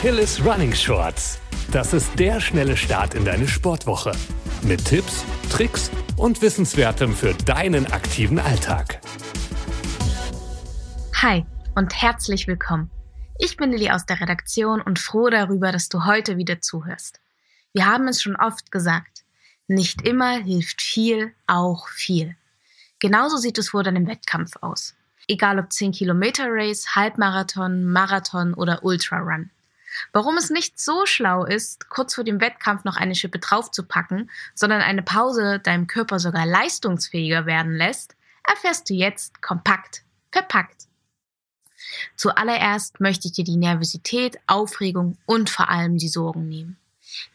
Achilles Running Shorts. Das ist der schnelle Start in deine Sportwoche. Mit Tipps, Tricks und Wissenswertem für deinen aktiven Alltag. Hi und herzlich willkommen. Ich bin Lilly aus der Redaktion und froh darüber, dass du heute wieder zuhörst. Wir haben es schon oft gesagt. Nicht immer hilft viel auch viel. Genauso sieht es vor deinem Wettkampf aus. Egal ob 10 Kilometer Race, Halbmarathon, Marathon oder Ultrarun. Warum es nicht so schlau ist, kurz vor dem Wettkampf noch eine Schippe draufzupacken, sondern eine Pause deinem Körper sogar leistungsfähiger werden lässt, erfährst du jetzt kompakt, verpackt. Zuallererst möchte ich dir die Nervosität, Aufregung und vor allem die Sorgen nehmen.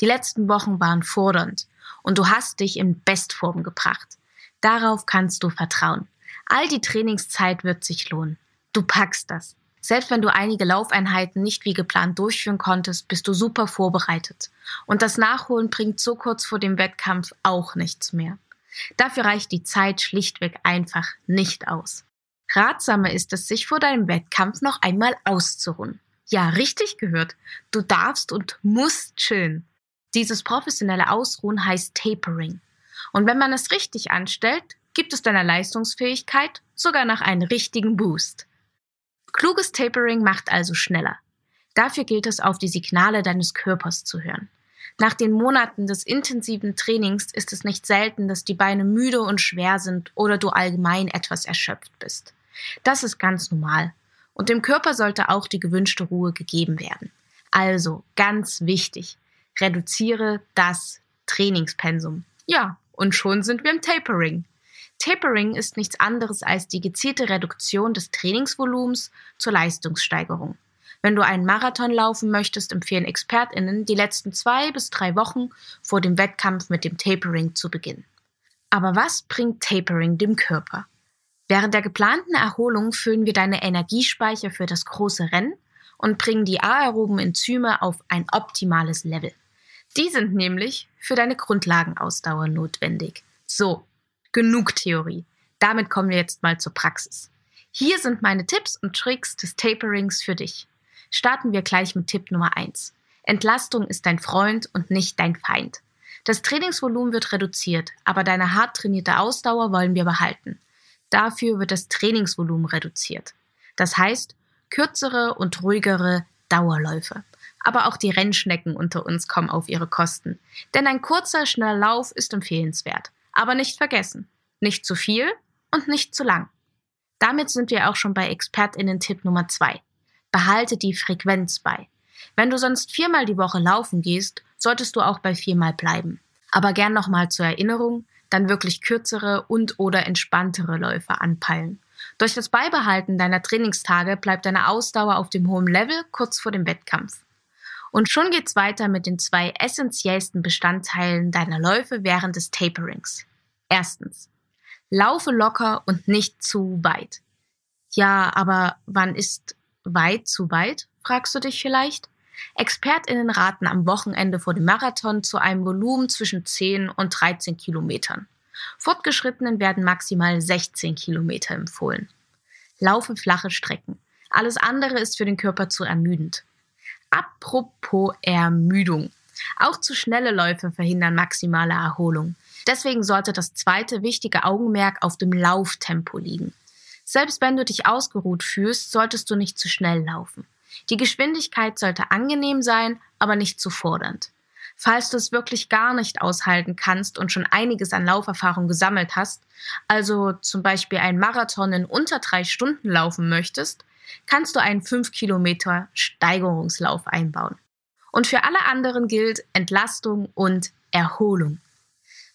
Die letzten Wochen waren fordernd und du hast dich in Bestform gebracht. Darauf kannst du vertrauen. All die Trainingszeit wird sich lohnen. Du packst das. Selbst wenn du einige Laufeinheiten nicht wie geplant durchführen konntest, bist du super vorbereitet. Und das Nachholen bringt so kurz vor dem Wettkampf auch nichts mehr. Dafür reicht die Zeit schlichtweg einfach nicht aus. Ratsamer ist es, sich vor deinem Wettkampf noch einmal auszuruhen. Ja, richtig gehört. Du darfst und musst chillen. Dieses professionelle Ausruhen heißt Tapering. Und wenn man es richtig anstellt, gibt es deiner Leistungsfähigkeit sogar noch einen richtigen Boost. Kluges Tapering macht also schneller. Dafür gilt es, auf die Signale deines Körpers zu hören. Nach den Monaten des intensiven Trainings ist es nicht selten, dass die Beine müde und schwer sind oder du allgemein etwas erschöpft bist. Das ist ganz normal. Und dem Körper sollte auch die gewünschte Ruhe gegeben werden. Also, ganz wichtig, reduziere das Trainingspensum. Ja, und schon sind wir im Tapering. Tapering ist nichts anderes als die gezielte Reduktion des Trainingsvolumens zur Leistungssteigerung. Wenn du einen Marathon laufen möchtest, empfehlen ExpertInnen, die letzten zwei bis drei Wochen vor dem Wettkampf mit dem Tapering zu beginnen. Aber was bringt Tapering dem Körper? Während der geplanten Erholung füllen wir deine Energiespeicher für das große Rennen und bringen die aeroben Enzyme auf ein optimales Level. Die sind nämlich für deine Grundlagenausdauer notwendig. So, genug Theorie. Damit kommen wir jetzt mal zur Praxis. Hier sind meine Tipps und Tricks des Taperings für dich. Starten wir gleich mit Tipp Nummer 1. Entlastung ist dein Freund und nicht dein Feind. Das Trainingsvolumen wird reduziert, aber deine hart trainierte Ausdauer wollen wir behalten. Dafür wird das Trainingsvolumen reduziert. Das heißt, kürzere und ruhigere Dauerläufe aber auch die Rennschnecken unter uns kommen auf ihre Kosten. Denn ein kurzer, schneller Lauf ist empfehlenswert. Aber nicht vergessen, nicht zu viel und nicht zu lang. Damit sind wir auch schon bei ExpertInnen-Tipp Nummer zwei. Behalte die Frequenz bei. Wenn du sonst viermal die Woche laufen gehst, solltest du auch bei viermal bleiben. Aber gern nochmal zur Erinnerung, dann wirklich kürzere und oder entspanntere Läufe anpeilen. Durch das Beibehalten deiner Trainingstage bleibt deine Ausdauer auf dem hohen Level kurz vor dem Wettkampf. Und schon geht's weiter mit den zwei essentiellsten Bestandteilen deiner Läufe während des Taperings. Erstens. Laufe locker und nicht zu weit. Ja, aber wann ist weit zu weit? fragst du dich vielleicht. ExpertInnen raten am Wochenende vor dem Marathon zu einem Volumen zwischen 10 und 13 Kilometern. Fortgeschrittenen werden maximal 16 Kilometer empfohlen. Laufe flache Strecken. Alles andere ist für den Körper zu ermüdend. Apropos Ermüdung. Auch zu schnelle Läufe verhindern maximale Erholung. Deswegen sollte das zweite wichtige Augenmerk auf dem Lauftempo liegen. Selbst wenn du dich ausgeruht fühlst, solltest du nicht zu schnell laufen. Die Geschwindigkeit sollte angenehm sein, aber nicht zu fordernd. Falls du es wirklich gar nicht aushalten kannst und schon einiges an Lauferfahrung gesammelt hast, also zum Beispiel einen Marathon in unter drei Stunden laufen möchtest, kannst du einen 5 Kilometer Steigerungslauf einbauen. Und für alle anderen gilt Entlastung und Erholung.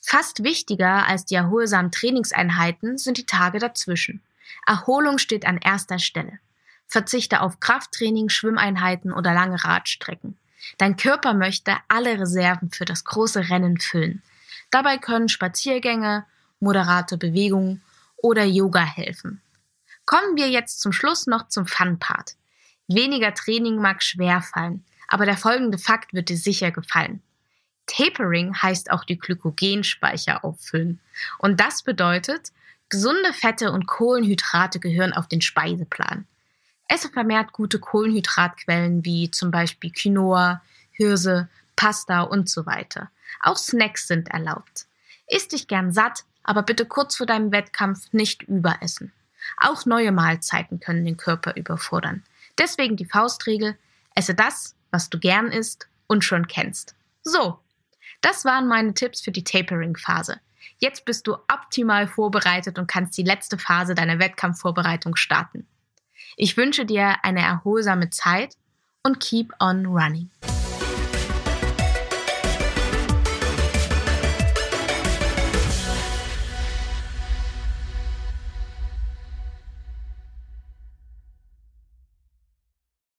Fast wichtiger als die erholsamen Trainingseinheiten sind die Tage dazwischen. Erholung steht an erster Stelle. Verzichte auf Krafttraining, Schwimmeinheiten oder lange Radstrecken. Dein Körper möchte alle Reserven für das große Rennen füllen. Dabei können Spaziergänge, moderate Bewegungen oder Yoga helfen. Kommen wir jetzt zum Schluss noch zum Fun-Part. Weniger Training mag schwer fallen, aber der folgende Fakt wird dir sicher gefallen. Tapering heißt auch die Glykogenspeicher auffüllen. Und das bedeutet, gesunde Fette und Kohlenhydrate gehören auf den Speiseplan. Esse vermehrt gute Kohlenhydratquellen wie zum Beispiel Quinoa, Hirse, Pasta und so weiter. Auch Snacks sind erlaubt. Iss dich gern satt, aber bitte kurz vor deinem Wettkampf nicht überessen. Auch neue Mahlzeiten können den Körper überfordern. Deswegen die Faustregel, esse das, was du gern isst und schon kennst. So, das waren meine Tipps für die Tapering-Phase. Jetzt bist du optimal vorbereitet und kannst die letzte Phase deiner Wettkampfvorbereitung starten. Ich wünsche dir eine erholsame Zeit und keep on running.